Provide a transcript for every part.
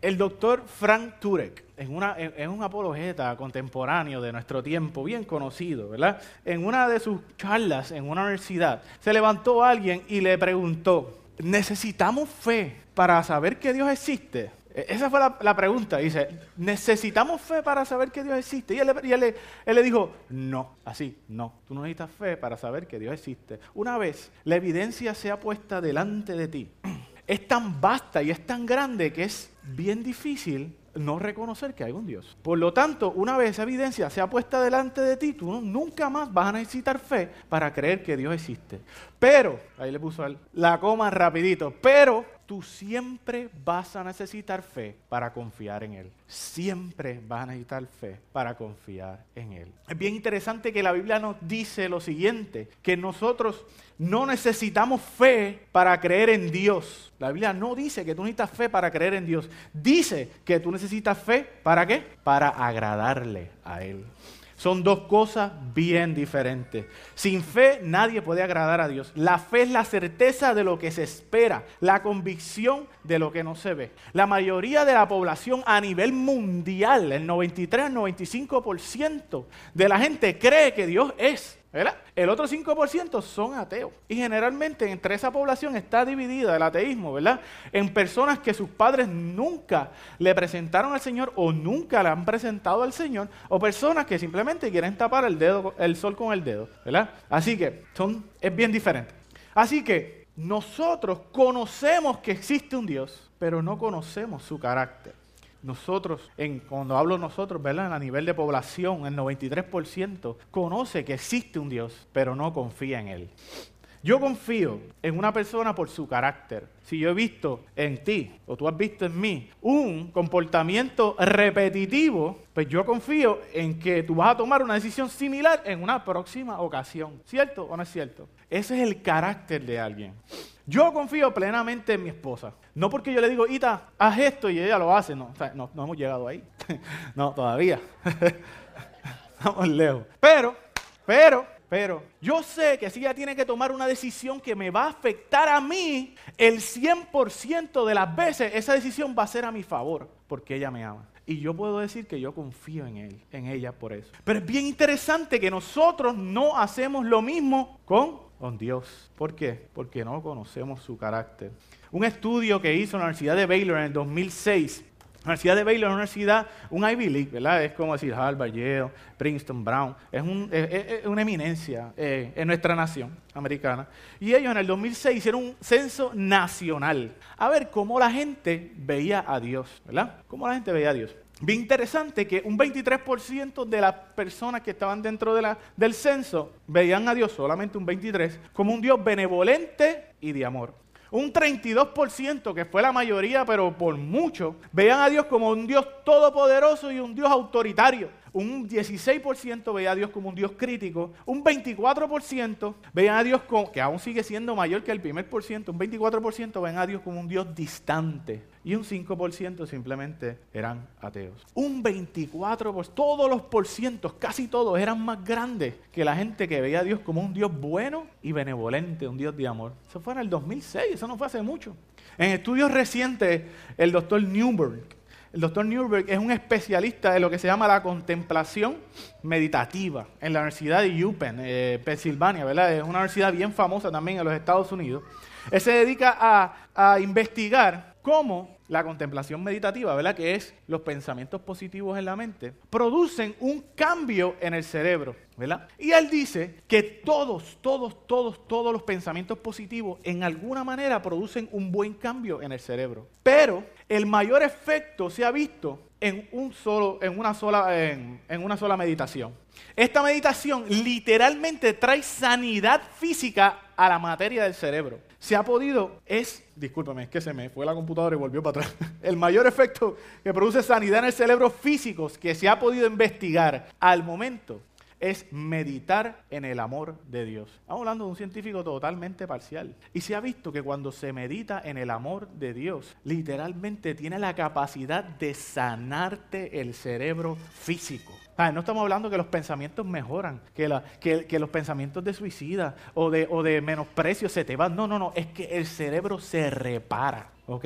el doctor Frank Turek, en, un apologeta contemporáneo de nuestro tiempo, bien conocido, ¿verdad? En una de sus charlas en una universidad, se levantó alguien y le preguntó, ¿necesitamos fe para saber que Dios existe? E, esa fue la, pregunta. Dice, ¿necesitamos fe para saber que Dios existe? Y, él, él, le dijo, no, así, no. Tú no necesitas fe para saber que Dios existe. Una vez la evidencia sea puesta delante de ti, es tan vasta y es tan grande que es bien difícil no reconocer que hay un Dios. Por lo tanto, una vez esa evidencia sea puesta delante de ti, tú nunca más vas a necesitar fe para creer que Dios existe. Pero, ahí le puso la coma rapidito, pero tú siempre vas a necesitar fe para confiar en Él. Siempre vas a necesitar fe para confiar en Él. Es bien interesante que la Biblia nos dice lo siguiente, que nosotros no necesitamos fe para creer en Dios. La Biblia no dice que tú necesitas fe para creer en Dios. Dice que tú necesitas fe para qué? Para agradarle a Él. Son dos cosas bien diferentes. Sin fe nadie puede agradar a Dios. La fe es la certeza de lo que se espera, la convicción de lo que no se ve. La mayoría de la población a nivel mundial, el 93 al 95% de la gente cree que Dios es. El otro 5% son ateos. Y generalmente entre esa población está dividida el ateísmo, ¿verdad? En personas que sus padres nunca le presentaron al Señor o nunca le han presentado al Señor, o personas que simplemente quieren tapar el, el sol con el dedo, ¿verdad? Así que son, es bien diferente. Así que nosotros conocemos que existe un Dios, pero no conocemos su carácter nosotros, en, cuando hablo nosotros, ¿verdad? A nivel de población, el 93% conoce que existe un Dios, pero no confía en Él. Yo confío en una persona por su carácter. Si yo he visto en ti o tú has visto en mí un comportamiento repetitivo, pues yo confío en que tú vas a tomar una decisión similar en una próxima ocasión. ¿Cierto o no es cierto? Ese es el carácter de alguien. Yo confío plenamente en mi esposa. No porque yo le digo, Ita, haz esto y ella lo hace. No, no, no hemos llegado ahí. no, todavía. Estamos lejos. Pero, pero, pero, yo sé que si ella tiene que tomar una decisión que me va a afectar a mí, el 100% de las veces esa decisión va a ser a mi favor, porque ella me ama. Y yo puedo decir que yo confío en él, en ella por eso. Pero es bien interesante que nosotros no hacemos lo mismo con con Dios. ¿Por qué? Porque no conocemos su carácter. Un estudio que hizo la Universidad de Baylor en el 2006. La Universidad de Baylor es una universidad, un Ivy League, ¿verdad? Es como decir Harvard, Yale, Princeton, Brown. Es, una eminencia eh, en nuestra nación americana. Y ellos en el 2006 hicieron un censo nacional. A ver cómo la gente veía a Dios, ¿verdad? Cómo la gente veía a Dios. Bien interesante que un 23% de las personas que estaban dentro del censo veían a Dios, solamente un 23%, como un Dios benevolente y de amor. Un 32%, que fue la mayoría, pero por mucho, veían a Dios como un Dios todopoderoso y un Dios autoritario un 16% veía a Dios como un Dios crítico, un 24% veían a Dios como, que aún sigue siendo mayor que el primer por ciento, un 24% ven a Dios como un Dios distante y un 5% simplemente eran ateos. Un 24%, todos los porcientos, casi todos, eran más grandes que la gente que veía a Dios como un Dios bueno y benevolente, un Dios de amor. Eso fue en el 2006, eso no fue hace mucho. En estudios recientes, el doctor Newberg el doctor Newberg es un especialista de lo que se llama la contemplación meditativa en la Universidad de UPenn, eh, Pensilvania, ¿verdad? Es una universidad bien famosa también en los Estados Unidos. Él se dedica a, a investigar cómo la contemplación meditativa, ¿verdad? Que es los pensamientos positivos en la mente, producen un cambio en el cerebro, ¿verdad? Y él dice que todos, todos, todos, todos los pensamientos positivos en alguna manera producen un buen cambio en el cerebro. Pero el mayor efecto se ha visto en, un solo, en, una, sola, en, en una sola meditación. Esta meditación literalmente trae sanidad física a la materia del cerebro se ha podido, es, discúlpame, es que se me fue la computadora y volvió para atrás. El mayor efecto que produce sanidad en el cerebro físico que se ha podido investigar al momento es meditar en el amor de Dios. Estamos hablando de un científico totalmente parcial. Y se ha visto que cuando se medita en el amor de Dios, literalmente tiene la capacidad de sanarte el cerebro físico. No estamos hablando que los pensamientos mejoran, que, los pensamientos de suicida o de, o de menosprecio se te van. No, no, no, es que el cerebro se repara. ¿Ok?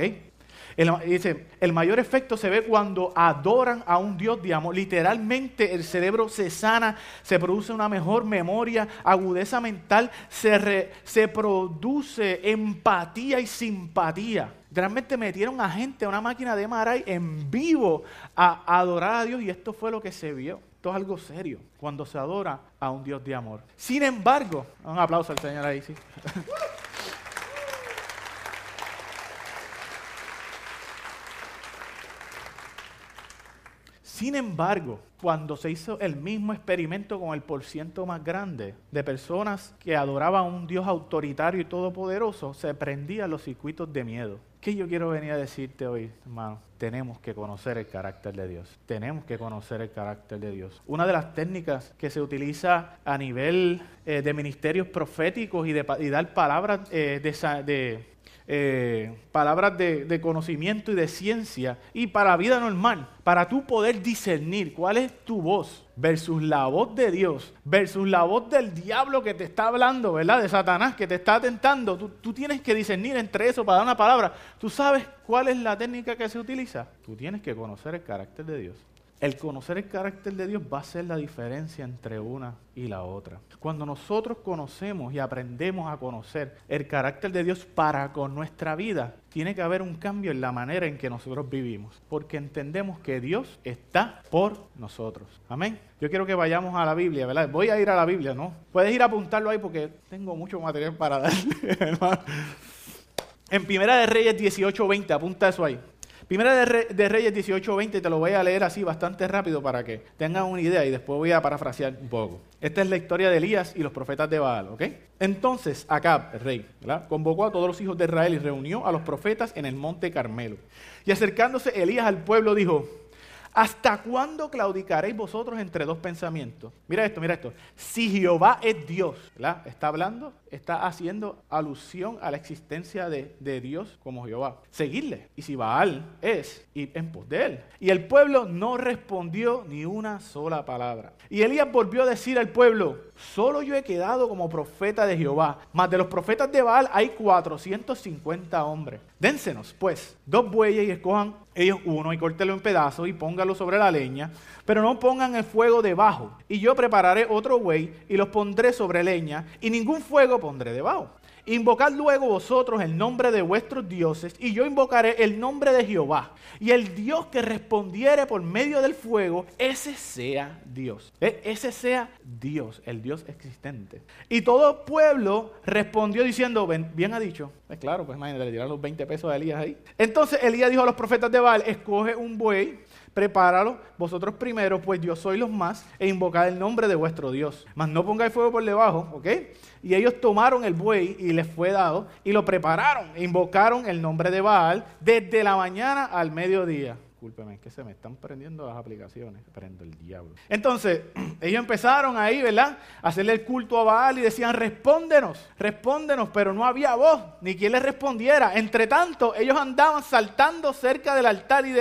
Dice, el mayor efecto se ve cuando adoran a un Dios de amor. Literalmente el cerebro se sana, se produce una mejor memoria, agudeza mental, se, se produce empatía y simpatía. Realmente metieron a gente a una máquina de Maray en vivo a, adorar a Dios y esto fue lo que se vio. Esto es algo serio cuando se adora a un Dios de amor. Sin embargo, un aplauso al Señor ahí, sí. Sin embargo, cuando se hizo el mismo experimento con el porciento más grande de personas que adoraban a un Dios autoritario y todopoderoso, se prendían los circuitos de miedo. ¿Qué yo quiero venir a decirte hoy, hermano? Tenemos que conocer el carácter de Dios. Tenemos que conocer el carácter de Dios. Una de las técnicas que se utiliza a nivel eh, de ministerios proféticos y de dar palabras eh, de eh, palabras de, conocimiento y de ciencia y para vida normal, para tú poder discernir cuál es tu voz versus la voz de Dios, versus la voz del diablo que te está hablando, ¿verdad? De Satanás que te está tentando. Tú, tú tienes que discernir entre eso para dar una palabra. ¿Tú sabes cuál es la técnica que se utiliza? Tú tienes que conocer el carácter de Dios. El conocer el carácter de Dios va a ser la diferencia entre una y la otra. Cuando nosotros conocemos y aprendemos a conocer el carácter de Dios para con nuestra vida, tiene que haber un cambio en la manera en que nosotros vivimos, porque entendemos que Dios está por nosotros. Amén. Yo quiero que vayamos a la Biblia, ¿verdad? Voy a ir a la Biblia, ¿no? Puedes ir a apuntarlo ahí porque tengo mucho material para darle, En Primera de Reyes 18:20, apunta eso ahí. Primera de, de Reyes 18:20, te lo voy a leer así bastante rápido para que tengan una idea y después voy a parafrasear un poco. Esta es la historia de Elías y los profetas de Baal, ¿ok? Entonces Acab, el rey, convocó a todos los hijos de Israel y reunió a los profetas en el monte Carmelo. Y acercándose Elías al pueblo dijo, ¿Hasta cuándo claudicaréis vosotros entre dos pensamientos? Mira esto, mira esto. Si Jehová es Dios, ¿verdad? Está hablando, está haciendo alusión a la existencia de, de, Dios como Jehová. Seguirle. Y si Baal es, ir en pos de él. Y el pueblo no respondió ni una sola palabra. Y Elías volvió a decir al pueblo, solo yo he quedado como profeta de Jehová. Mas de los profetas de Baal hay 450 hombres. Dénsenos, pues, dos bueyes y escojan ellos uno y córtelo en pedazos y póngalo sobre la leña, pero no pongan el fuego debajo. Y yo prepararé otro buey y los pondré sobre leña y ningún fuego pondré debajo. Invocad luego vosotros el nombre de vuestros dioses, y yo invocaré el nombre de Jehová. Y el Dios que respondiere por medio del fuego, ese sea Dios. ¿Eh? Ese sea Dios, el Dios existente. Y todo pueblo respondió diciendo, bien ha dicho. Es claro, pues imagínate, le tiraron los 20 pesos a Elías ahí. Entonces Elías dijo a los profetas de Baal, escoge un buey prepáralo vosotros primero, pues yo soy los más, e invocad el nombre de vuestro Dios. Mas no pongáis fuego por debajo, ¿ok? Y ellos tomaron el buey y les fue dado, y lo prepararon, e invocaron el nombre de Baal desde la mañana al mediodía. Discúlpeme, es que se me están prendiendo las aplicaciones. Prendo el diablo. Entonces, ellos empezaron ahí, ¿verdad? A hacerle el culto a Baal y decían, respóndenos, respóndenos, pero no había voz, ni quien les respondiera. Entre tanto, ellos andaban saltando cerca del altar y,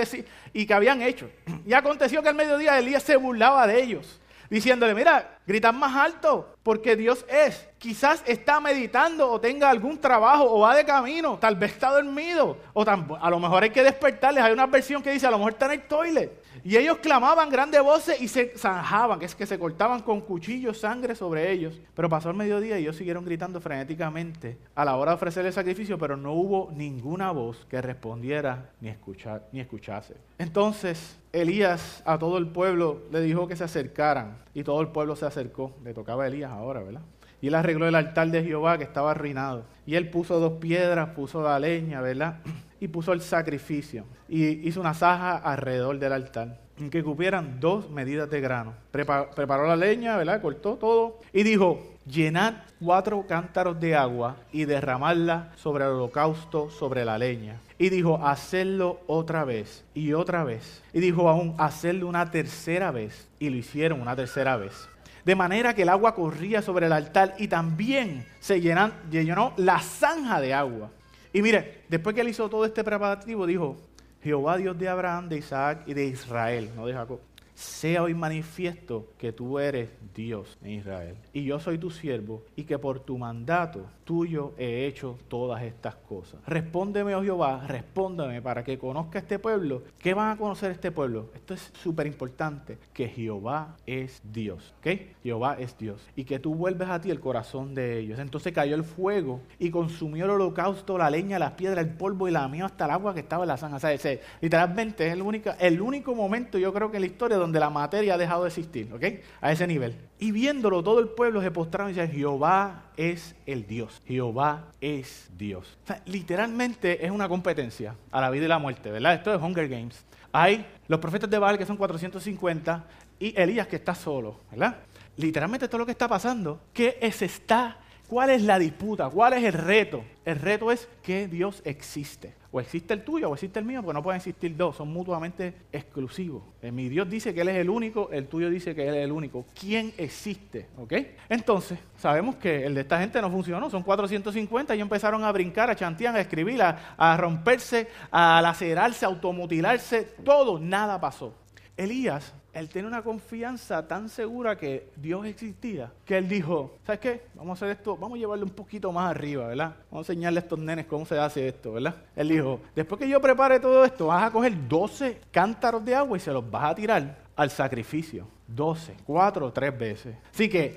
y que habían hecho. Y aconteció que al mediodía Elías se burlaba de ellos, diciéndole, mira, gritan más alto, porque Dios es. Quizás está meditando o tenga algún trabajo o va de camino, tal vez está dormido, o a lo mejor hay que despertarles. Hay una versión que dice, a lo mejor está en el toilet. Y ellos clamaban grandes voces y se zanjaban, que es que se cortaban con cuchillos sangre sobre ellos. Pero pasó el mediodía y ellos siguieron gritando frenéticamente a la hora de ofrecer el sacrificio, pero no hubo ninguna voz que respondiera ni, escuchar, ni escuchase. Entonces Elías a todo el pueblo le dijo que se acercaran y todo el pueblo se acercó. Le tocaba a Elías ahora, ¿verdad? Y él arregló el altar de Jehová que estaba arruinado. Y él puso dos piedras, puso la leña, ¿verdad? Y puso el sacrificio. Y hizo una saja alrededor del altar. En que cupieran dos medidas de grano. Preparó, la leña, ¿verdad? Cortó todo. Y dijo, llenad cuatro cántaros de agua y derramadla sobre el holocausto, sobre la leña. Y dijo, hacerlo otra vez y otra vez. Y dijo aún, hacerlo una tercera vez. Y lo hicieron una tercera vez de manera que el agua corría sobre el altar y también se llenó la zanja de agua. Y mire, después que él hizo todo este preparativo, dijo, Jehová Dios de Abraham, de Isaac y de Israel, no de Jacob, sea hoy manifiesto que tú eres Dios en Israel. Y yo soy tu siervo y que por tu mandato tuyo he hecho todas estas cosas. Respóndeme, oh Jehová, respóndeme para que conozca este pueblo. ¿Qué van a conocer este pueblo? Esto es súper importante, que Jehová es Dios. ¿Ok? Jehová es Dios. Y que tú vuelves a ti el corazón de ellos. Entonces cayó el fuego y consumió el holocausto, la leña, las piedras, el polvo y la mío hasta el agua que estaba en la zanja. O sea, literalmente es el único, el único momento, yo creo que en la historia donde la materia ha dejado de existir. ¿Ok? A ese nivel. Y viéndolo, todo el pueblo se postraron y decía, Jehová es el Dios. Jehová es Dios. literalmente es una competencia a la vida y la muerte, ¿verdad? Esto es Hunger Games. Hay los profetas de Baal que son 450 y Elías que está solo, ¿verdad? Literalmente todo lo que está pasando, ¿qué es está ¿Cuál es la disputa? ¿Cuál es el reto? El reto es que Dios existe. O existe el tuyo o existe el mío, porque no pueden existir dos, son mutuamente exclusivos. Eh, mi Dios dice que Él es el único, el tuyo dice que Él es el único. ¿Quién existe? ¿Ok? Entonces, sabemos que el de esta gente no funcionó, son 450 y empezaron a brincar, a chantear, a escribir, a, a romperse, a lacerarse, a automutilarse, todo, nada pasó. Elías él tiene una confianza tan segura que Dios existía, que él dijo, ¿sabes qué? Vamos a hacer esto, vamos a llevarlo un poquito más arriba, ¿verdad? Vamos a enseñarle a estos nenes cómo se hace esto, ¿verdad? Él dijo, después que yo prepare todo esto, vas a coger 12 cántaros de agua y se los vas a tirar al sacrificio. 12, 4 o 3 veces. Así que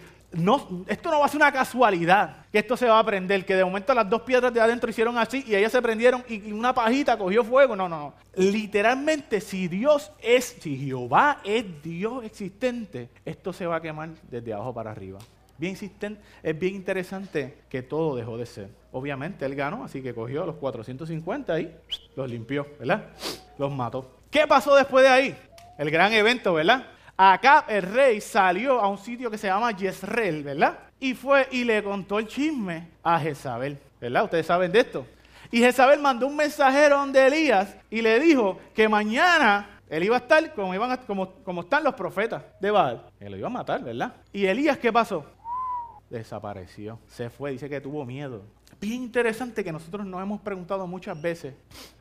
esto no va a ser una casualidad que esto se va a prender, que de momento las dos piedras de adentro hicieron así y ellas se prendieron y una pajita cogió fuego. No, no, no. Literalmente, si Dios es, si Jehová es Dios existente, esto se va a quemar desde abajo para arriba. Bien es bien interesante que todo dejó de ser. Obviamente él ganó, así que cogió a los 450 y los limpió, ¿verdad? Los mató. ¿Qué pasó después de ahí? El gran evento, ¿verdad? Acá el rey salió a un sitio que se llama Jezreel, ¿verdad? Y fue y le contó el chisme a Jezabel, ¿verdad? Ustedes saben de esto. Y Jezabel mandó un mensajero donde Elías y le dijo que mañana él iba a estar como, iban como, como están los profetas de Baal. Él lo iba a matar, ¿verdad? Y Elías, ¿qué pasó? Desapareció, se fue, dice que tuvo miedo. Bien interesante que nosotros nos hemos preguntado muchas veces,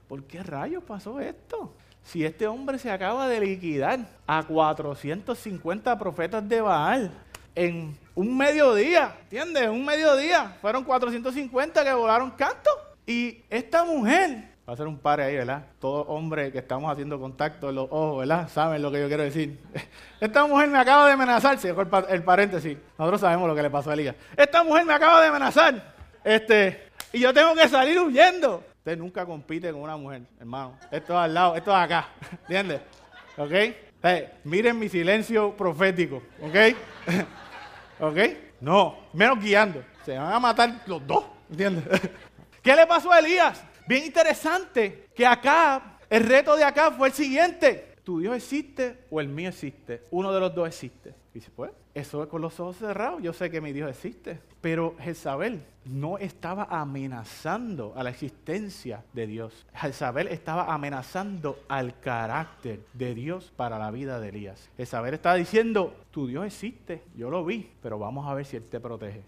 ¿por qué rayos pasó esto? Si este hombre se acaba de liquidar a 450 profetas de Baal en un mediodía, ¿entiendes? Un mediodía. Fueron 450 que volaron canto. Y esta mujer, va a ser un par ahí, ¿verdad? Todo hombre que estamos haciendo contacto en los ojos, ¿verdad? Saben lo que yo quiero decir. Esta mujer me acaba de amenazar, si el, el paréntesis. Nosotros sabemos lo que le pasó a Elías. Esta mujer me acaba de amenazar. Este, y yo tengo que salir huyendo. Usted nunca compite con una mujer, hermano. Esto es al lado, esto es acá. ¿Entiendes? ¿Ok? miren mi silencio profético. ¿Ok? ¿Ok? No, menos guiando. Se van a matar los dos. ¿Entiendes? ¿Qué le pasó a Elías? Bien interesante que acá, el reto de acá fue el siguiente. ¿Tu Dios existe o el mío existe? Uno de los dos existe. Dice, pues, eso es con los ojos cerrados. Yo sé que mi Dios existe. Pero Jezabel no estaba amenazando a la existencia de Dios. Jezabel estaba amenazando al carácter de Dios para la vida de Elías. Jezabel estaba diciendo, tu Dios existe, yo lo vi, pero vamos a ver si Él te protege.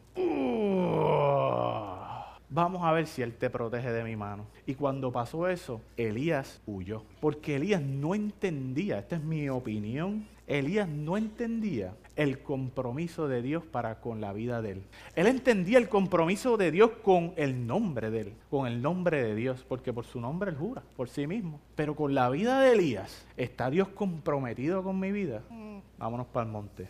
Vamos a ver si Él te protege de mi mano. Y cuando pasó eso, Elías huyó. Porque Elías no entendía, esta es mi opinión, Elías no entendía el compromiso de Dios para con la vida de él. Él entendía el compromiso de Dios con el nombre de él, con el nombre de Dios, porque por su nombre él jura, por sí mismo. Pero con la vida de Elías, ¿está Dios comprometido con mi vida? Vámonos para el monte.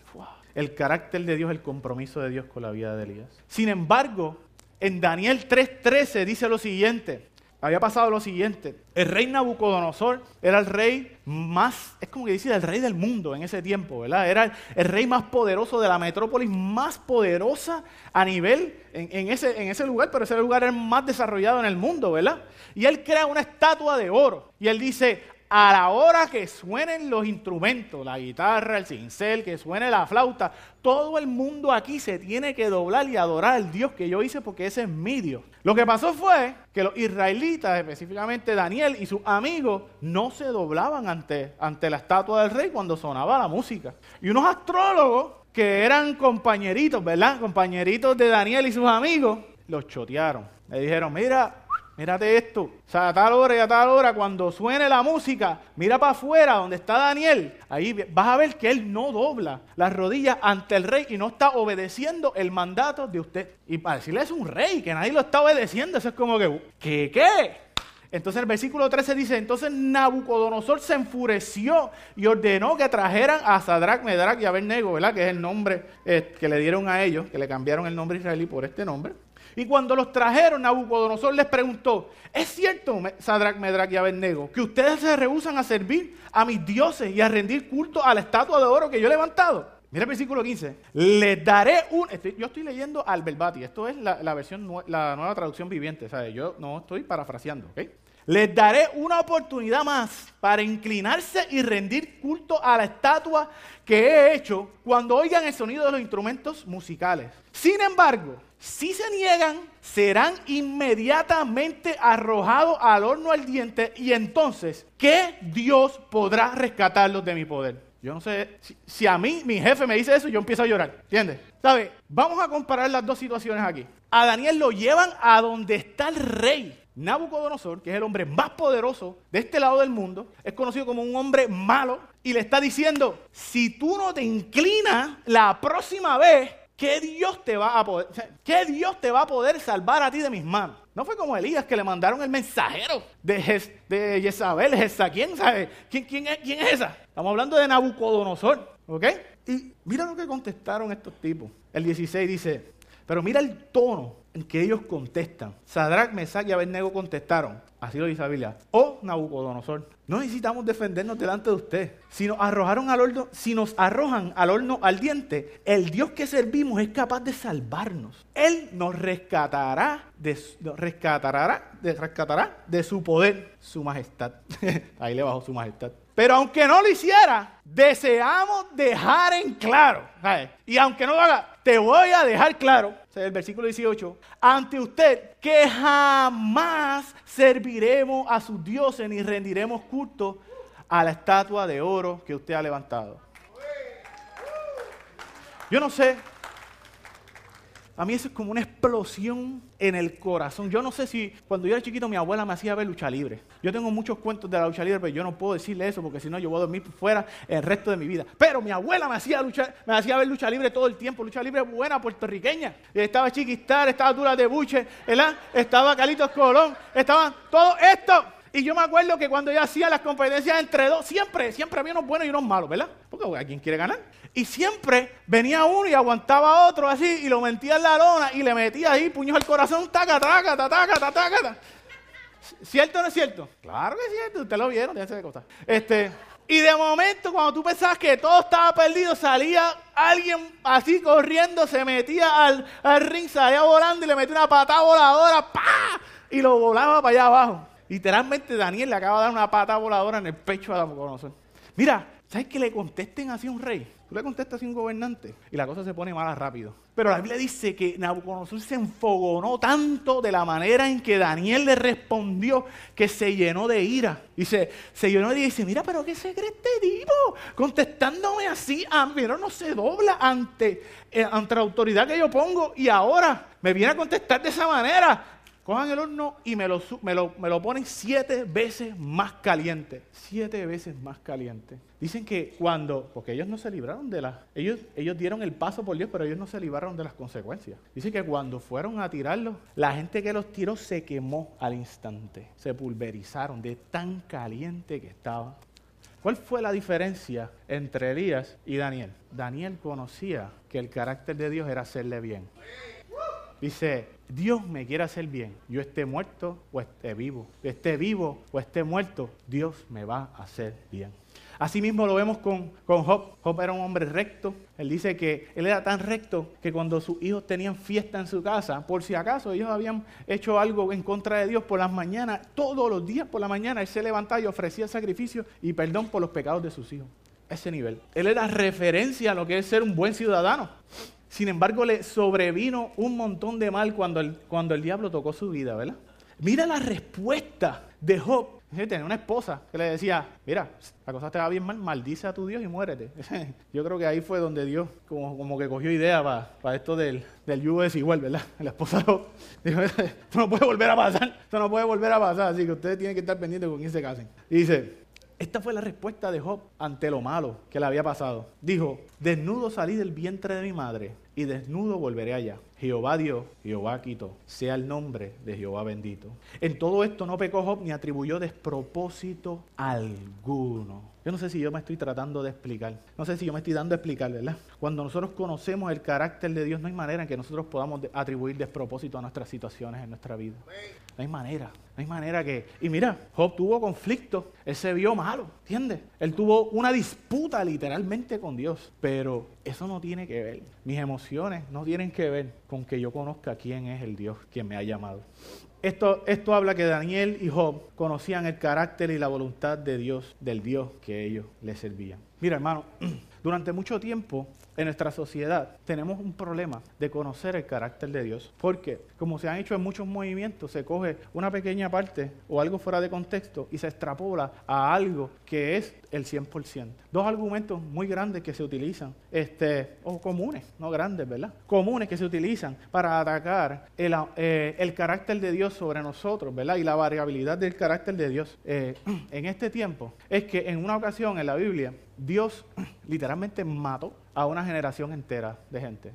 El carácter de Dios, el compromiso de Dios con la vida de Elías. Sin embargo, en Daniel 3:13 dice lo siguiente, había pasado lo siguiente. El rey Nabucodonosor era el rey más, es como que dice, el rey del mundo en ese tiempo, ¿verdad? Era el, rey más poderoso de la metrópolis, más poderosa a nivel en, ese, en ese lugar, pero ese lugar era el más desarrollado en el mundo, ¿verdad? Y él crea una estatua de oro. Y él dice, a la hora que suenen los instrumentos, la guitarra, el cincel, que suene la flauta, todo el mundo aquí se tiene que doblar y adorar al Dios que yo hice porque ese es mi Dios. Lo que pasó fue que los israelitas, específicamente Daniel y sus amigos, no se doblaban ante, ante la estatua del rey cuando sonaba la música. Y unos astrólogos que eran compañeritos, ¿verdad? Compañeritos de Daniel y sus amigos, los chotearon. Le dijeron, mira, mírate esto. O sea, a tal hora y a tal hora, cuando suene la música, mira para afuera donde está Daniel. Ahí vas a ver que él no dobla las rodillas ante el rey y no está obedeciendo el mandato de usted. Y para decirle es un rey, que nadie lo está obedeciendo, eso es como que, ¿qué qué? Entonces el versículo 13 dice, entonces Nabucodonosor se enfureció y ordenó que trajeran a Sadrach, Medrach y Abednego, ¿verdad? Que es el nombre eh, que le dieron a ellos, que le cambiaron el nombre israelí por este nombre. Y cuando los trajeron, Nabucodonosor les preguntó, ¿es cierto, Sadrach, Medrach y Abednego, que ustedes se rehusan a servir a mis dioses y a rendir culto a la estatua de oro que yo he levantado? Mira el versículo 15. Les daré un... yo estoy leyendo al verbati. Esto es la, versión, la nueva traducción viviente. ¿sabes? Yo no estoy parafraseando. Les daré una oportunidad más para inclinarse y rendir culto a la estatua que he hecho cuando oigan el sonido de los instrumentos musicales. Sin embargo, si se niegan, serán inmediatamente arrojados al horno ardiente y entonces, ¿qué Dios podrá rescatarlos de mi poder? Yo no sé, si, a mí mi jefe me dice eso, yo empiezo a llorar. ¿Entiendes? ¿Sabe? Vamos a comparar las dos situaciones aquí. A Daniel lo llevan a donde está el rey. Nabucodonosor, que es el hombre más poderoso de este lado del mundo, es conocido como un hombre malo y le está diciendo, si tú no te inclinas la próxima vez, ¿qué Dios te va a poder, qué Dios te va a poder salvar a ti de mis manos? No fue como Elías que le mandaron el mensajero de, de Jezabel, ¿quién sabe? ¿Quién, quién, es, ¿Quién es esa? Estamos hablando de Nabucodonosor, ¿ok? Y mira lo que contestaron estos tipos. El 16 dice, pero mira el tono en que ellos contestan. Sadrach, Mesach y Abednego contestaron, así lo dice la Biblia, oh Nabucodonosor, no necesitamos defendernos delante de usted. Si nos arrojaron al horno, si nos arrojan al horno al diente, el Dios que servimos es capaz de salvarnos. Él nos rescatará de, rescatará, de, rescatará de su poder, su majestad. Ahí le bajó su majestad. Pero aunque no lo hiciera, deseamos dejar en claro. Y aunque no lo haga, te voy a dejar claro, el versículo 18, ante usted que jamás serviremos a sus dioses ni rendiremos culto a la estatua de oro que usted ha levantado. Yo no sé a mí eso es como una explosión en el corazón. Yo no sé si cuando yo era chiquito mi abuela me hacía ver lucha libre. Yo tengo muchos cuentos de la lucha libre, pero yo no puedo decirle eso porque si no yo voy a dormir fuera el resto de mi vida. Pero mi abuela me hacía, me hacía ver lucha libre todo el tiempo. Lucha libre buena, puertorriqueña. Estaba Chiquistar, estaba Dura de Buche, ¿verdad? Estaba Calitos Colón, estaban todo esto. Y yo me acuerdo que cuando yo hacía las competencias entre dos, siempre, siempre había unos buenos y unos malos, ¿verdad? Porque alguien quiere ganar. Y siempre venía uno y aguantaba a otro así y lo metía en la lona y le metía ahí puños al corazón, taca, taca, taca, taca, taca. ¿Cierto o no es cierto? Claro que es cierto, usted lo vieron, déjense de cosas. Este, y de momento, cuando tú pensabas que todo estaba perdido, salía alguien así corriendo, se metía al, al ring, salía volando y le metía una patada voladora, ¡pa! Y lo volaba para allá abajo. Literalmente Daniel le acaba de dar una pata voladora en el pecho a Nabucodonosor. Mira, ¿sabes que le contesten así a un rey? Tú le contestas a un gobernante y la cosa se pone mala rápido. Pero la Biblia dice que Nabucodonosor se enfogonó tanto de la manera en que Daniel le respondió que se llenó de ira. Y se, llenó de ira y dice, mira, pero ¿qué se cree? Contestándome así, a mí no se dobla ante, eh, ante la autoridad que yo pongo y ahora me viene a contestar de esa manera cojan el horno y me lo, me, lo, ponen siete veces más caliente. Siete veces más caliente. Dicen que cuando, porque ellos no se libraron de las, ellos, ellos dieron el paso por Dios, pero ellos no se libraron de las consecuencias. Dicen que cuando fueron a tirarlos, la gente que los tiró se quemó al instante. Se pulverizaron de tan caliente que estaba. ¿Cuál fue la diferencia entre Elías y Daniel? Daniel conocía que el carácter de Dios era hacerle bien. Dice, Dios me quiere hacer bien. Yo esté muerto o esté vivo. Esté vivo o esté muerto, Dios me va a hacer bien. Asimismo lo vemos con, con Job. Job era un hombre recto. Él dice que él era tan recto que cuando sus hijos tenían fiesta en su casa, por si acaso ellos habían hecho algo en contra de Dios por las mañanas, todos los días por la mañana él se levantaba y ofrecía sacrificio y perdón por los pecados de sus hijos. Ese nivel. Él era referencia a lo que es ser un buen ciudadano. Sin embargo, le sobrevino un montón de mal cuando el, cuando el diablo tocó su vida, ¿verdad? Mira la respuesta de Job Tenía una esposa que le decía, mira, la cosa te va bien mal, maldice a tu Dios y muérete. Yo creo que ahí fue donde Dios como, como que cogió idea para, esto del, del yugo desigual, ¿verdad? La esposa dijo, esto no puede volver a pasar, esto no puede volver a pasar, así que ustedes tienen que estar pendientes con quién se casen. Y dice, esta fue la respuesta de Job ante lo malo que le había pasado. Dijo, desnudo salí del vientre de mi madre y desnudo volveré allá. Jehová dio, Jehová quitó, sea el nombre de Jehová bendito. En todo esto no pecó Job ni atribuyó despropósito alguno. Yo no sé si yo me estoy tratando de explicar, no sé si yo me estoy dando a explicar, ¿verdad? Cuando nosotros conocemos el carácter de Dios, no hay manera en que nosotros podamos atribuir despropósito a nuestras situaciones en nuestra vida. No hay manera, no hay manera que... Y mira, Job tuvo conflicto, él se vio malo, ¿entiendes? Él tuvo una disputa literalmente con Dios, pero eso no tiene que ver. Mis emociones no tienen que ver con que yo conozca quién es el Dios que me ha llamado. Esto, esto habla que Daniel y Job conocían el carácter y la voluntad de Dios, del Dios que ellos le servían. Mira, hermano, durante mucho tiempo en nuestra sociedad tenemos un problema de conocer el carácter de Dios. Porque, como se han hecho en muchos movimientos, se coge una pequeña parte o algo fuera de contexto y se extrapola a algo que es el 100%. Dos argumentos muy grandes que se utilizan, este, o comunes, no grandes, ¿verdad? Comunes que se utilizan para atacar el, eh, carácter de Dios sobre nosotros, ¿verdad? Y la variabilidad del carácter de Dios eh, en este tiempo. Es que en una ocasión en la Biblia, Dios literalmente mató a una generación entera de gente.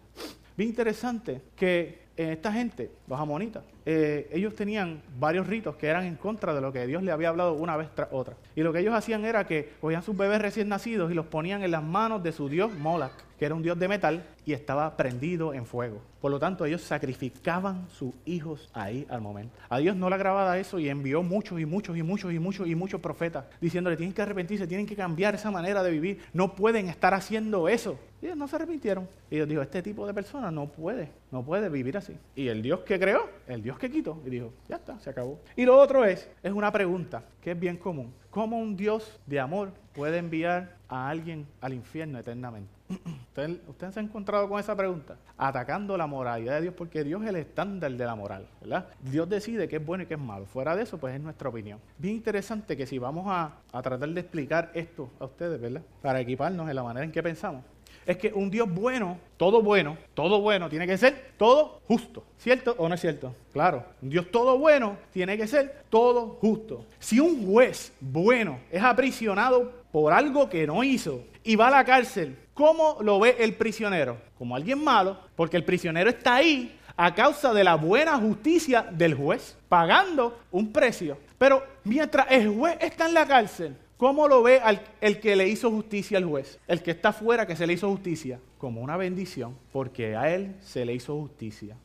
Bien interesante que esta gente, los amonitas, eh, ellos tenían varios ritos que eran en contra de lo que Dios le había hablado una vez tras otra. Y lo que ellos hacían era que cogían sus bebés recién nacidos y los ponían en las manos de su dios Moloch, que era un dios de metal y estaba prendido en fuego. Por lo tanto, ellos sacrificaban sus hijos ahí al momento. A Dios no le agradaba eso y envió muchos y muchos y muchos y muchos y muchos profetas diciéndole, tienen que arrepentirse, tienen que cambiar esa manera de vivir, no pueden estar haciendo eso. Y ellos no se arrepintieron. Y Dios dijo, este tipo de persona no puede, no puede vivir así. Y el Dios que creó, el Dios que quitó, y dijo, ya está, se acabó. Y lo otro es, es una pregunta que es bien común. ¿Cómo un Dios de amor puede enviar a alguien al infierno eternamente? ¿Usted, se ha encontrado con esa pregunta? Atacando la moralidad de Dios, porque Dios es el estándar de la moral, ¿verdad? Dios decide qué es bueno y qué es malo. Fuera de eso, pues es nuestra opinión. Bien interesante que si vamos a, tratar de explicar esto a ustedes, ¿verdad? Para equiparnos en la manera en que pensamos, es que un Dios bueno, todo bueno, todo bueno, tiene que ser todo justo. ¿Cierto o no es cierto? Claro, un Dios todo bueno tiene que ser todo justo. Si un juez bueno es aprisionado por algo que no hizo y va a la cárcel, ¿cómo lo ve el prisionero? Como alguien malo, porque el prisionero está ahí a causa de la buena justicia del juez, pagando un precio. Pero mientras el juez está en la cárcel, ¿Cómo lo ve el que le hizo justicia al juez? El que está afuera que se le hizo justicia. Como una bendición, porque a él se le hizo justicia.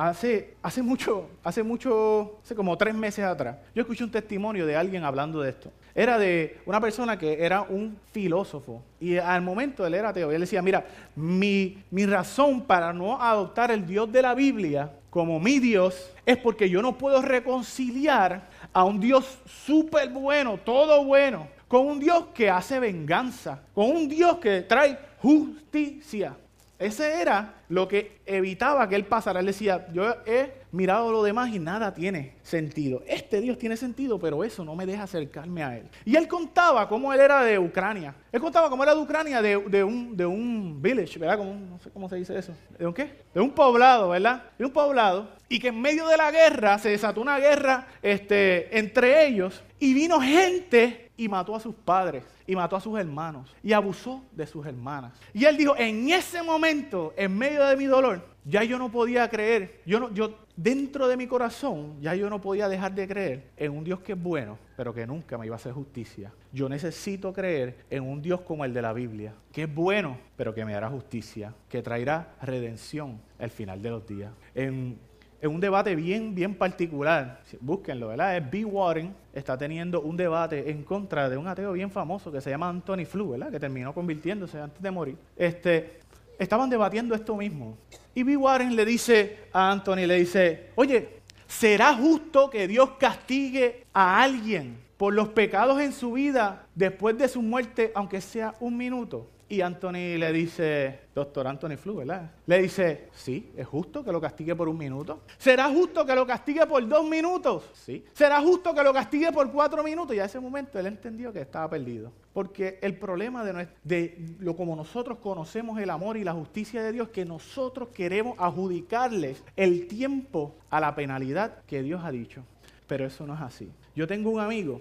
Hace, hace mucho, hace mucho, hace como tres meses atrás, yo escuché un testimonio de alguien hablando de esto. Era de una persona que era un filósofo. Y al momento él era ateo. Y él decía, mira, mi, mi razón para no adoptar el Dios de la Biblia como mi Dios es porque yo no puedo reconciliar a un Dios súper bueno, todo bueno, con un Dios que hace venganza, con un Dios que trae justicia. Ese era lo que evitaba que él pasara. Él decía, yo he mirado lo demás y nada tiene sentido. Este Dios tiene sentido, pero eso no me deja acercarme a él. Y él contaba cómo él era de Ucrania. Él contaba cómo era de Ucrania, de, un, de un village, ¿verdad? no sé cómo se dice eso. ¿De un qué? De un poblado, ¿verdad? De un poblado. Y que en medio de la guerra se desató una guerra este, entre ellos y vino gente y mató a sus padres y mató a sus hermanos y abusó de sus hermanas. Y él dijo, en ese momento, en medio de mi dolor, ya yo no podía creer, yo, no, yo dentro de mi corazón, ya yo no podía dejar de creer en un Dios que es bueno, pero que nunca me iba a hacer justicia. Yo necesito creer en un Dios como el de la Biblia, que es bueno, pero que me hará justicia, que traerá redención al final de los días. En es un debate bien, bien particular. Búsquenlo, ¿verdad? Es B. Warren está teniendo un debate en contra de un ateo bien famoso que se llama Anthony Flew, ¿verdad? Que terminó convirtiéndose antes de morir. Este, estaban debatiendo esto mismo. Y B. Warren le dice a Anthony, le dice, oye, ¿será justo que Dios castigue a alguien por los pecados en su vida después de su muerte, aunque sea un minuto? Y Anthony le dice, doctor Anthony Flu, ¿verdad? Le dice, sí, ¿es justo que lo castigue por un minuto? ¿Será justo que lo castigue por dos minutos? Sí. ¿Será justo que lo castigue por cuatro minutos? Y a ese momento él entendió que estaba perdido. Porque el problema de, de lo como nosotros conocemos el amor y la justicia de Dios, que nosotros queremos adjudicarles el tiempo a la penalidad que Dios ha dicho. Pero eso no es así. Yo tengo un amigo,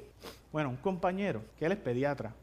bueno, un compañero, que él es pediatra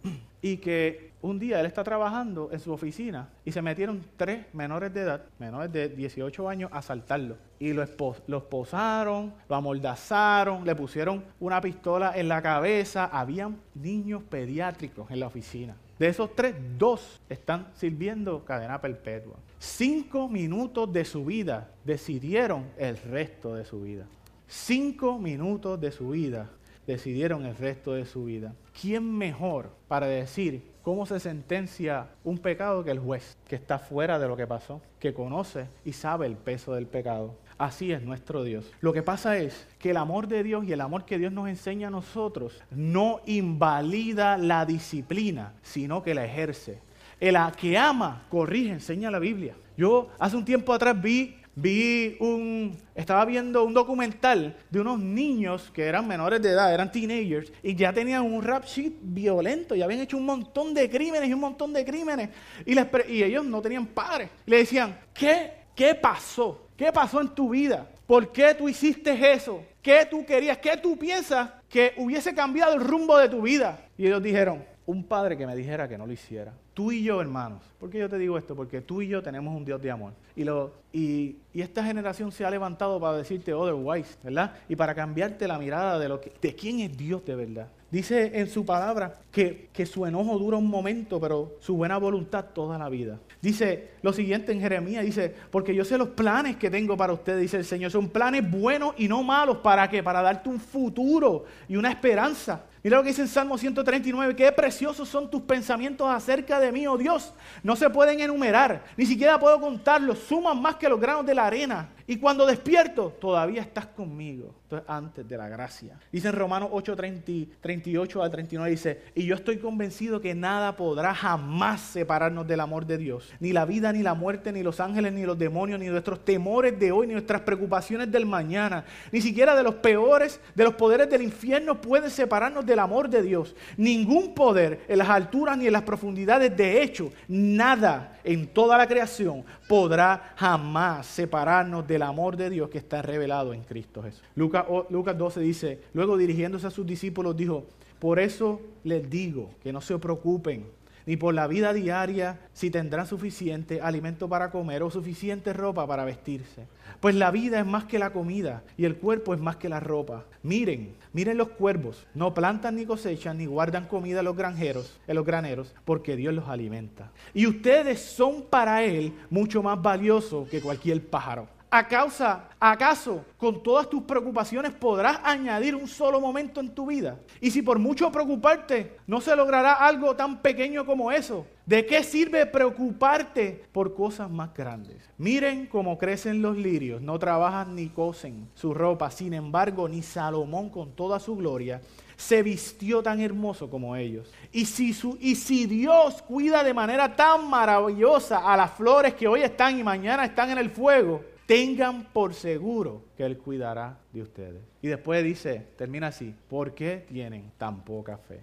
y que un día él está trabajando en su oficina y se metieron tres menores de edad, menores de 18 años, a asaltarlo. Y lo, esposaron, lo amordazaron, le pusieron una pistola en la cabeza. Habían niños pediátricos en la oficina. De esos tres, dos están sirviendo cadena perpetua. Cinco minutos de su vida decidieron el resto de su vida. Cinco minutos de su vida decidieron el resto de su vida. ¿Quién mejor para decir cómo se sentencia un pecado que el juez, que está fuera de lo que pasó, que conoce y sabe el peso del pecado? Así es nuestro Dios. Lo que pasa es que el amor de Dios y el amor que Dios nos enseña a nosotros no invalida la disciplina, sino que la ejerce. El que ama, corrige, enseña la Biblia. Yo hace un tiempo atrás vi vi un, estaba viendo un documental de unos niños que eran menores de edad, eran teenagers, y ya tenían un rap sheet violento, y habían hecho un montón de crímenes y un montón de crímenes, y, les, y ellos no tenían padres. Le decían, ¿qué, ¿qué pasó? ¿Qué pasó en tu vida? ¿Por qué tú hiciste eso? ¿Qué tú querías? ¿Qué tú piensas que hubiese cambiado el rumbo de tu vida? Y ellos dijeron, un padre que me dijera que no lo hiciera. Tú y yo, hermanos. ¿Por qué yo te digo esto? Porque tú y yo tenemos un Dios de amor. Y, lo, y, esta generación se ha levantado para decirte otherwise, ¿verdad? Y para cambiarte la mirada de, lo que, de quién es Dios de verdad. Dice en su palabra que, que su enojo dura un momento, pero su buena voluntad toda la vida. Dice lo siguiente en Jeremías, dice, porque yo sé los planes que tengo para ustedes, dice el Señor, son planes buenos y no malos, ¿para qué? Para darte un futuro y una esperanza. Mira lo que dice en Salmo 139, qué preciosos son tus pensamientos acerca de mí, oh Dios. No se pueden enumerar, ni siquiera puedo contarlos, suman más que los granos de la arena. Y cuando despierto, todavía estás conmigo. Entonces, antes de la gracia. Dice en Romanos 8, 38 al 39, dice, y yo estoy convencido que nada podrá jamás separarnos del amor de Dios. Ni la vida, ni la muerte, ni los ángeles, ni los demonios, ni nuestros temores de hoy, ni nuestras preocupaciones del mañana. Ni siquiera de los peores, de los poderes del infierno pueden separarnos del amor de Dios. Ningún poder en las alturas ni en las profundidades. De hecho, nada en toda la creación podrá jamás separarnos del amor de Dios que está revelado en Cristo Jesús. Lucas, Lucas 12 dice, luego dirigiéndose a sus discípulos dijo, por eso les digo que no se preocupen ni por la vida diaria si tendrán suficiente alimento para comer o suficiente ropa para vestirse. Pues la vida es más que la comida y el cuerpo es más que la ropa. Miren, miren los cuervos, no plantan ni cosechan ni guardan comida los granjeros, en los graneros, porque Dios los alimenta. Y ustedes son para él mucho más valiosos que cualquier pájaro. ¿A causa, acaso, con todas tus preocupaciones podrás añadir un solo momento en tu vida? Y si por mucho preocuparte no se logrará algo tan pequeño como eso, ¿de qué sirve preocuparte por cosas más grandes? Miren cómo crecen los lirios, no trabajan ni cosen su ropa, sin embargo, ni Salomón con toda su gloria se vistió tan hermoso como ellos. Y si, su, y si Dios cuida de manera tan maravillosa a las flores que hoy están y mañana están en el fuego, tengan por seguro que Él cuidará de ustedes. Y después dice, termina así, ¿por qué tienen tan poca fe?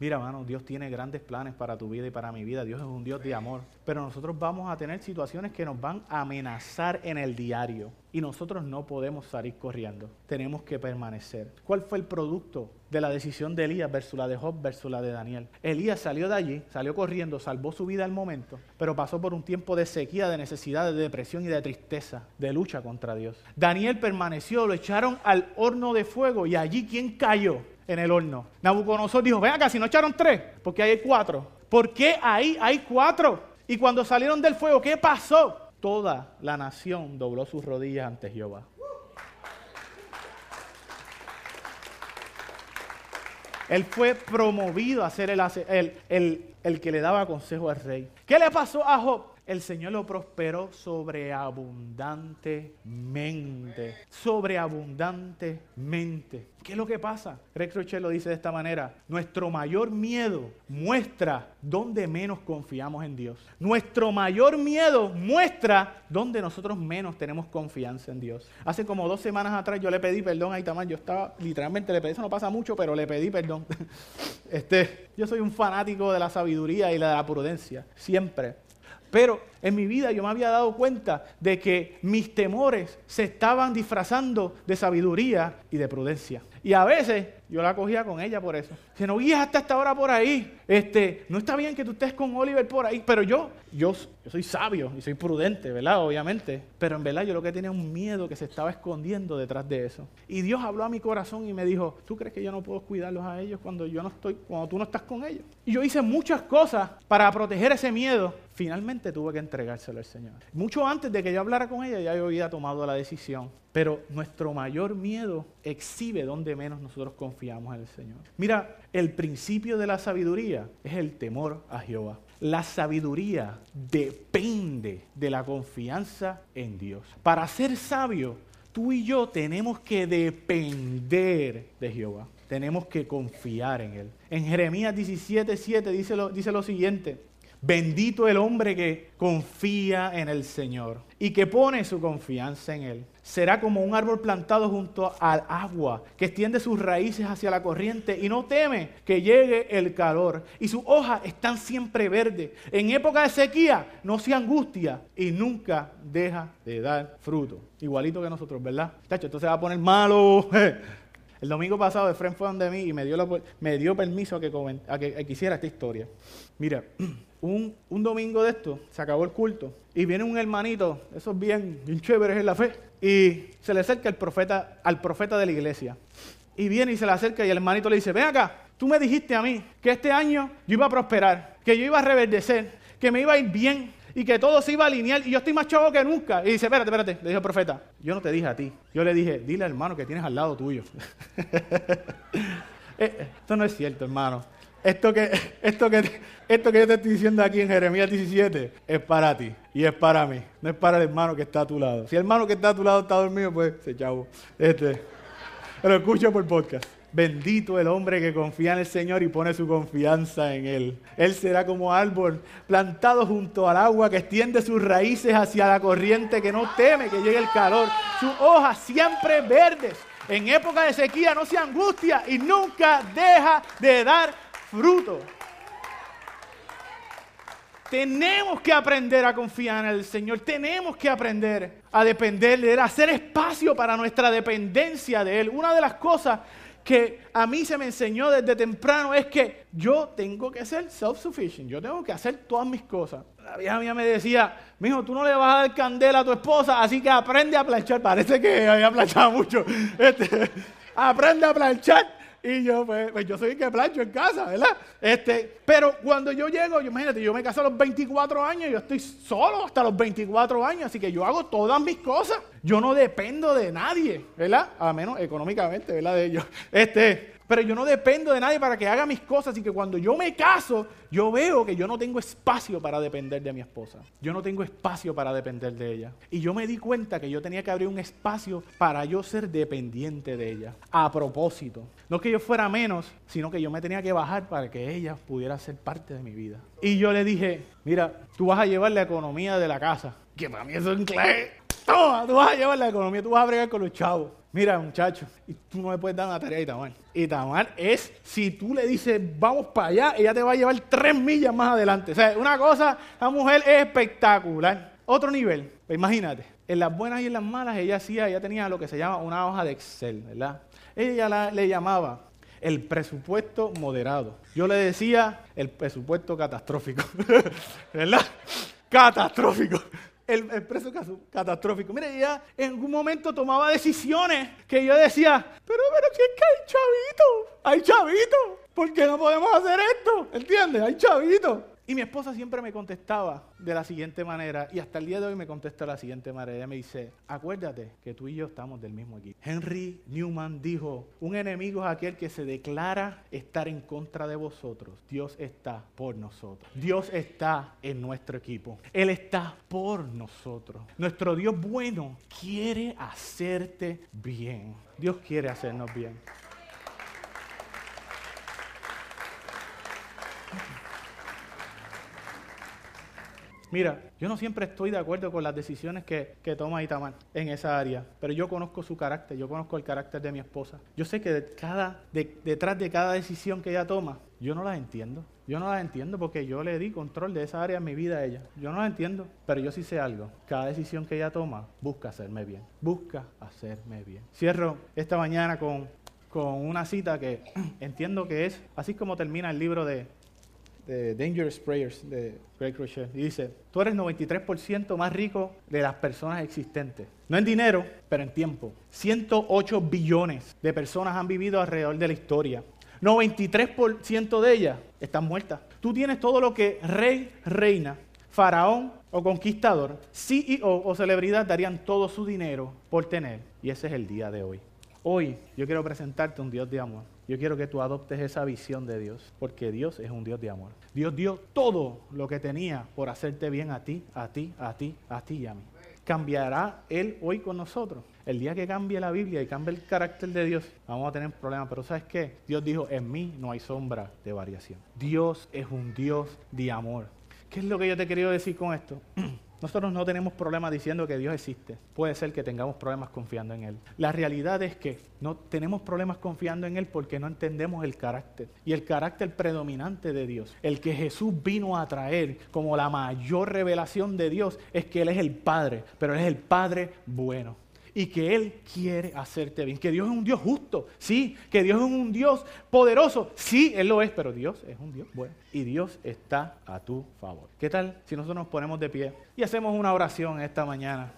Mira, hermano, Dios tiene grandes planes para tu vida y para mi vida. Dios es un Dios de amor. Pero nosotros vamos a tener situaciones que nos van a amenazar en el diario. Y nosotros no podemos salir corriendo. Tenemos que permanecer. ¿Cuál fue el producto de la decisión de Elías versus la de Job versus la de Daniel? Elías salió de allí, salió corriendo, salvó su vida al momento, pero pasó por un tiempo de sequía, de necesidad, de depresión y de tristeza, de lucha contra Dios. Daniel permaneció, lo echaron al horno de fuego y allí ¿quién cayó? En el horno. Nabucodonosor dijo, ven acá, si no echaron tres, porque ahí hay cuatro. ¿Por qué ahí hay cuatro? Y cuando salieron del fuego, ¿qué pasó? Toda la nación dobló sus rodillas ante Jehová. Él fue promovido a ser el, el, el, el que le daba consejo al rey. ¿Qué le pasó a Job? El Señor lo prosperó sobreabundantemente. Sobreabundantemente. ¿Qué es lo que pasa? Rex lo dice de esta manera. Nuestro mayor miedo muestra dónde menos confiamos en Dios. Nuestro mayor miedo muestra dónde nosotros menos tenemos confianza en Dios. Hace como dos semanas atrás yo le pedí perdón a Itamar. Yo estaba, literalmente le pedí, eso no pasa mucho, pero le pedí perdón. Este, yo soy un fanático de la sabiduría y de la prudencia. Siempre. Pero en mi vida yo me había dado cuenta de que mis temores se estaban disfrazando de sabiduría y de prudencia. Y a veces yo la cogía con ella por eso. Si no guías hasta esta hora por ahí, este, no está bien que tú estés con Oliver por ahí, pero yo, yo, yo soy sabio y soy prudente, ¿verdad? Obviamente. Pero en verdad yo lo que tenía un miedo que se estaba escondiendo detrás de eso. Y Dios habló a mi corazón y me dijo, ¿tú crees que yo no puedo cuidarlos a ellos cuando yo no estoy, cuando tú no estás con ellos? Y yo hice muchas cosas para proteger ese miedo. Finalmente tuve que entregárselo al Señor. Mucho antes de que yo hablara con ella, ya yo había tomado la decisión. Pero nuestro mayor miedo exhibe donde menos nosotros confiamos en el Señor. Mira, el principio de la sabiduría es el temor a Jehová. La sabiduría depende de la confianza en Dios. Para ser sabio, tú y yo tenemos que depender de Jehová. Tenemos que confiar en Él. En Jeremías 17, 7 dice lo, dice lo siguiente. Bendito el hombre que confía en el Señor y que pone su confianza en Él. Será como un árbol plantado junto al agua, que extiende sus raíces hacia la corriente y no teme que llegue el calor. Y sus hojas están siempre verdes. En época de sequía no se angustia y nunca deja de dar fruto. Igualito que nosotros, ¿verdad? Tacho, esto se va a poner malo. El domingo pasado, Efraín fue donde mí y me dio, me dio permiso a que, a que, esta historia. Mira, un, domingo de esto, se acabó el culto, y viene un hermanito, esos bien, bien chéveres en la fe, y se le acerca el profeta, al profeta de la iglesia. Y viene y se le acerca y el hermanito le dice, ven acá, tú me dijiste a mí que este año yo iba a prosperar, que yo iba a reverdecer, que me iba a ir bien, y que todo se iba a alinear y yo estoy más chavo que nunca. Y dice, espérate, espérate, le dijo el profeta, yo no te dije a ti, yo le dije, dile al hermano que tienes al lado tuyo. Eh, esto no es cierto, hermano. Esto que, esto, que, esto que yo te estoy diciendo aquí en Jeremías 17 es para ti y es para mí, no es para el hermano que está a tu lado. Si el hermano que está a tu lado está dormido, pues se chavo. Este, pero escucha por podcast. Bendito el hombre que confía en el Señor y pone su confianza en Él. Él será como árbol plantado junto al agua que extiende sus raíces hacia la corriente, que no teme que llegue el calor. Sus hojas siempre verdes. En época de sequía no se angustia y nunca deja de dar fruto. Tenemos que aprender a confiar en el Señor. Tenemos que aprender a depender de Él, a hacer espacio para nuestra dependencia de Él. Una de las cosas que a mí se me enseñó desde temprano es que yo tengo que ser self-sufficient, yo tengo que hacer todas mis cosas. La vieja mía me decía, mijo, tú no le vas a dar candela a tu esposa, así que aprende a planchar. Parece que había planchado mucho. Este, aprende a planchar. Y yo, pues, pues, yo soy el que plancho en casa, ¿verdad? Este, pero cuando yo llego, imagínate, yo me caso a los 24 años, yo estoy solo hasta los 24 años, así que yo hago todas mis cosas. Yo no dependo de nadie, ¿verdad? A menos económicamente, ¿verdad? De ellos. Este, pero yo no dependo de nadie para que haga mis cosas y que cuando yo me caso, yo veo que yo no tengo espacio para depender de mi esposa. Yo no tengo espacio para depender de ella. Y yo me di cuenta que yo tenía que abrir un espacio para yo ser dependiente de ella. A propósito. No que yo fuera menos, sino que yo me tenía que bajar para que ella pudiera ser parte de mi vida. Y yo le dije, mira, tú vas a llevar la economía de la casa. Que para mí eso es inglés. Toma, tú vas a llevar la economía, tú vas a bregar con los chavos. Mira, muchacho, y tú no me puedes dar una tarea a Itamar. Itamar es, si tú le dices, vamos para allá, ella te va a llevar tres millas más adelante. O sea, una cosa, la mujer es espectacular. Otro nivel, pues imagínate, en las buenas y en las malas, ella hacía, ella tenía lo que se llama una hoja de Excel, ¿verdad? Ella le llamaba el presupuesto moderado. Yo le decía el presupuesto catastrófico, ¿verdad? Catastrófico el, el preso catastrófico. Mire, ella en algún momento tomaba decisiones que yo decía, pero, pero, ¿qué es que hay chavito? Hay chavito. ¿Por qué no podemos hacer esto? ¿Entiendes? Hay chavito. Y mi esposa siempre me contestaba de la siguiente manera, y hasta el día de hoy me contesta de la siguiente manera. Ella me dice, acuérdate que tú y yo estamos del mismo equipo. Henry Newman dijo, un enemigo es aquel que se declara estar en contra de vosotros. Dios está por nosotros. Dios está en nuestro equipo. Él está por nosotros. Nuestro Dios bueno quiere hacerte bien. Dios quiere hacernos bien. Mira, yo no siempre estoy de acuerdo con las decisiones que, toma Itamar en esa área, pero yo conozco su carácter, yo conozco el carácter de mi esposa. Yo sé que detrás de cada decisión que ella toma, yo no las entiendo. Yo no las entiendo porque yo le di control de esa área en mi vida a ella. Yo no las entiendo, pero yo sí sé algo. Cada decisión que ella toma, busca hacerme bien. Busca hacerme bien. Cierro esta mañana con, con una cita que entiendo que es, así como termina el libro de, de Dangerous Prayers de Greg Crochet. Y dice, tú eres 93% más rico de las personas existentes. No en dinero, pero en tiempo. 108 billones de personas han vivido alrededor de la historia. 93% de ellas están muertas. Tú tienes todo lo que rey, reina, faraón o conquistador, CEO o celebridad darían todo su dinero por tener. Y ese es el día de hoy. Hoy yo quiero presentarte un Dios de amor yo quiero que tú adoptes esa visión de Dios, porque Dios es un Dios de amor. Dios dio todo lo que tenía por hacerte bien a ti, a ti, a ti, a ti y a mí. ¿Cambiará Él hoy con nosotros? El día que cambie la Biblia y cambie el carácter de Dios, vamos a tener problemas. Pero ¿sabes qué? Dios dijo, en mí no hay sombra de variación. Dios es un Dios de amor. ¿Qué es lo que yo te quería decir con esto? Nosotros no tenemos problemas diciendo que Dios existe. Puede ser que tengamos problemas confiando en Él. La realidad es que no tenemos problemas confiando en Él porque no entendemos el carácter. Y el carácter predominante de Dios, el que Jesús vino a traer como la mayor revelación de Dios, es que Él es el Padre, pero Él es el Padre bueno y que Él quiere hacerte bien. Que Dios es un Dios justo, sí. Que Dios es un Dios poderoso, sí, Él lo es, pero Dios es un Dios bueno y Dios está a tu favor. ¿Qué tal si nosotros nos ponemos de pie y hacemos una oración esta mañana?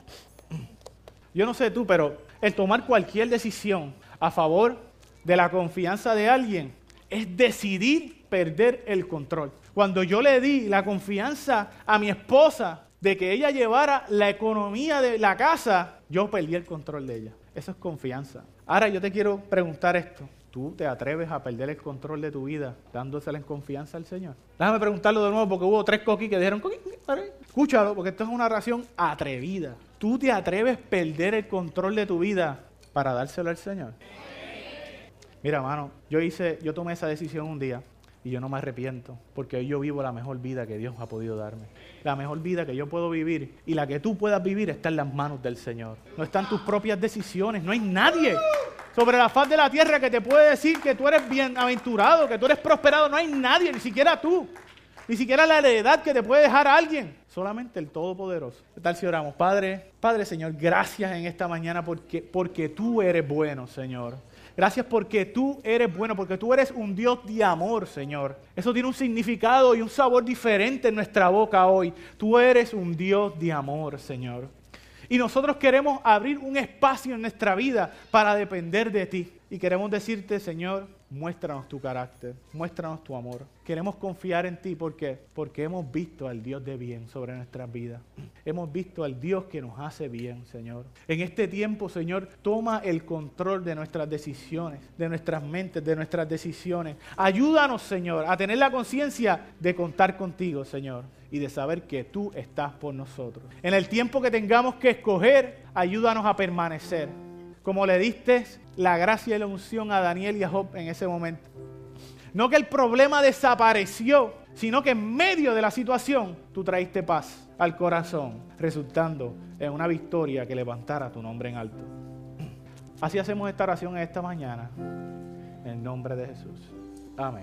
Yo no sé tú, pero el tomar cualquier decisión a favor de la confianza de alguien es decidir perder el control. Cuando yo le di la confianza a mi esposa de que ella llevara la economía de la casa, yo perdí el control de ella. Eso es confianza. Ahora yo te quiero preguntar esto. ¿Tú te atreves a perder el control de tu vida dándosela en confianza al Señor? Déjame preguntarlo de nuevo porque hubo tres coquis que dijeron, coquí, escúchalo, porque esto es una oración atrevida. ¿Tú te atreves a perder el control de tu vida para dárselo al Señor? Mira, hermano, yo hice, yo tomé esa decisión un día y yo no me arrepiento, porque hoy yo vivo la mejor vida que Dios ha podido darme. La mejor vida que yo puedo vivir y la que tú puedas vivir está en las manos del Señor. No están tus propias decisiones, no hay nadie sobre la faz de la tierra que te puede decir que tú eres bienaventurado, que tú eres prosperado, no hay nadie, ni siquiera tú. Ni siquiera la heredad que te puede dejar alguien. Solamente el Todopoderoso. ¿Qué tal si oramos? Padre, Padre Señor, gracias en esta mañana porque, porque tú eres bueno, Señor. Gracias porque tú eres bueno, porque tú eres un Dios de amor, Señor. Eso tiene un significado y un sabor diferente en nuestra boca hoy. Tú eres un Dios de amor, Señor. Y nosotros queremos abrir un espacio en nuestra vida para depender de ti. Y queremos decirte, Señor, muéstranos tu carácter, muéstranos tu amor. Queremos confiar en ti porque porque hemos visto al Dios de bien sobre nuestras vidas. Hemos visto al Dios que nos hace bien, Señor. En este tiempo, Señor, toma el control de nuestras decisiones, de nuestras mentes, de nuestras decisiones. Ayúdanos, Señor, a tener la conciencia de contar contigo, Señor, y de saber que tú estás por nosotros. En el tiempo que tengamos que escoger, ayúdanos a permanecer como le diste la gracia y la unción a Daniel y a Job en ese momento. No que el problema desapareció, sino que en medio de la situación tú traíste paz al corazón, resultando en una victoria que levantara tu nombre en alto. Así hacemos esta oración esta mañana, en nombre de Jesús. Amén.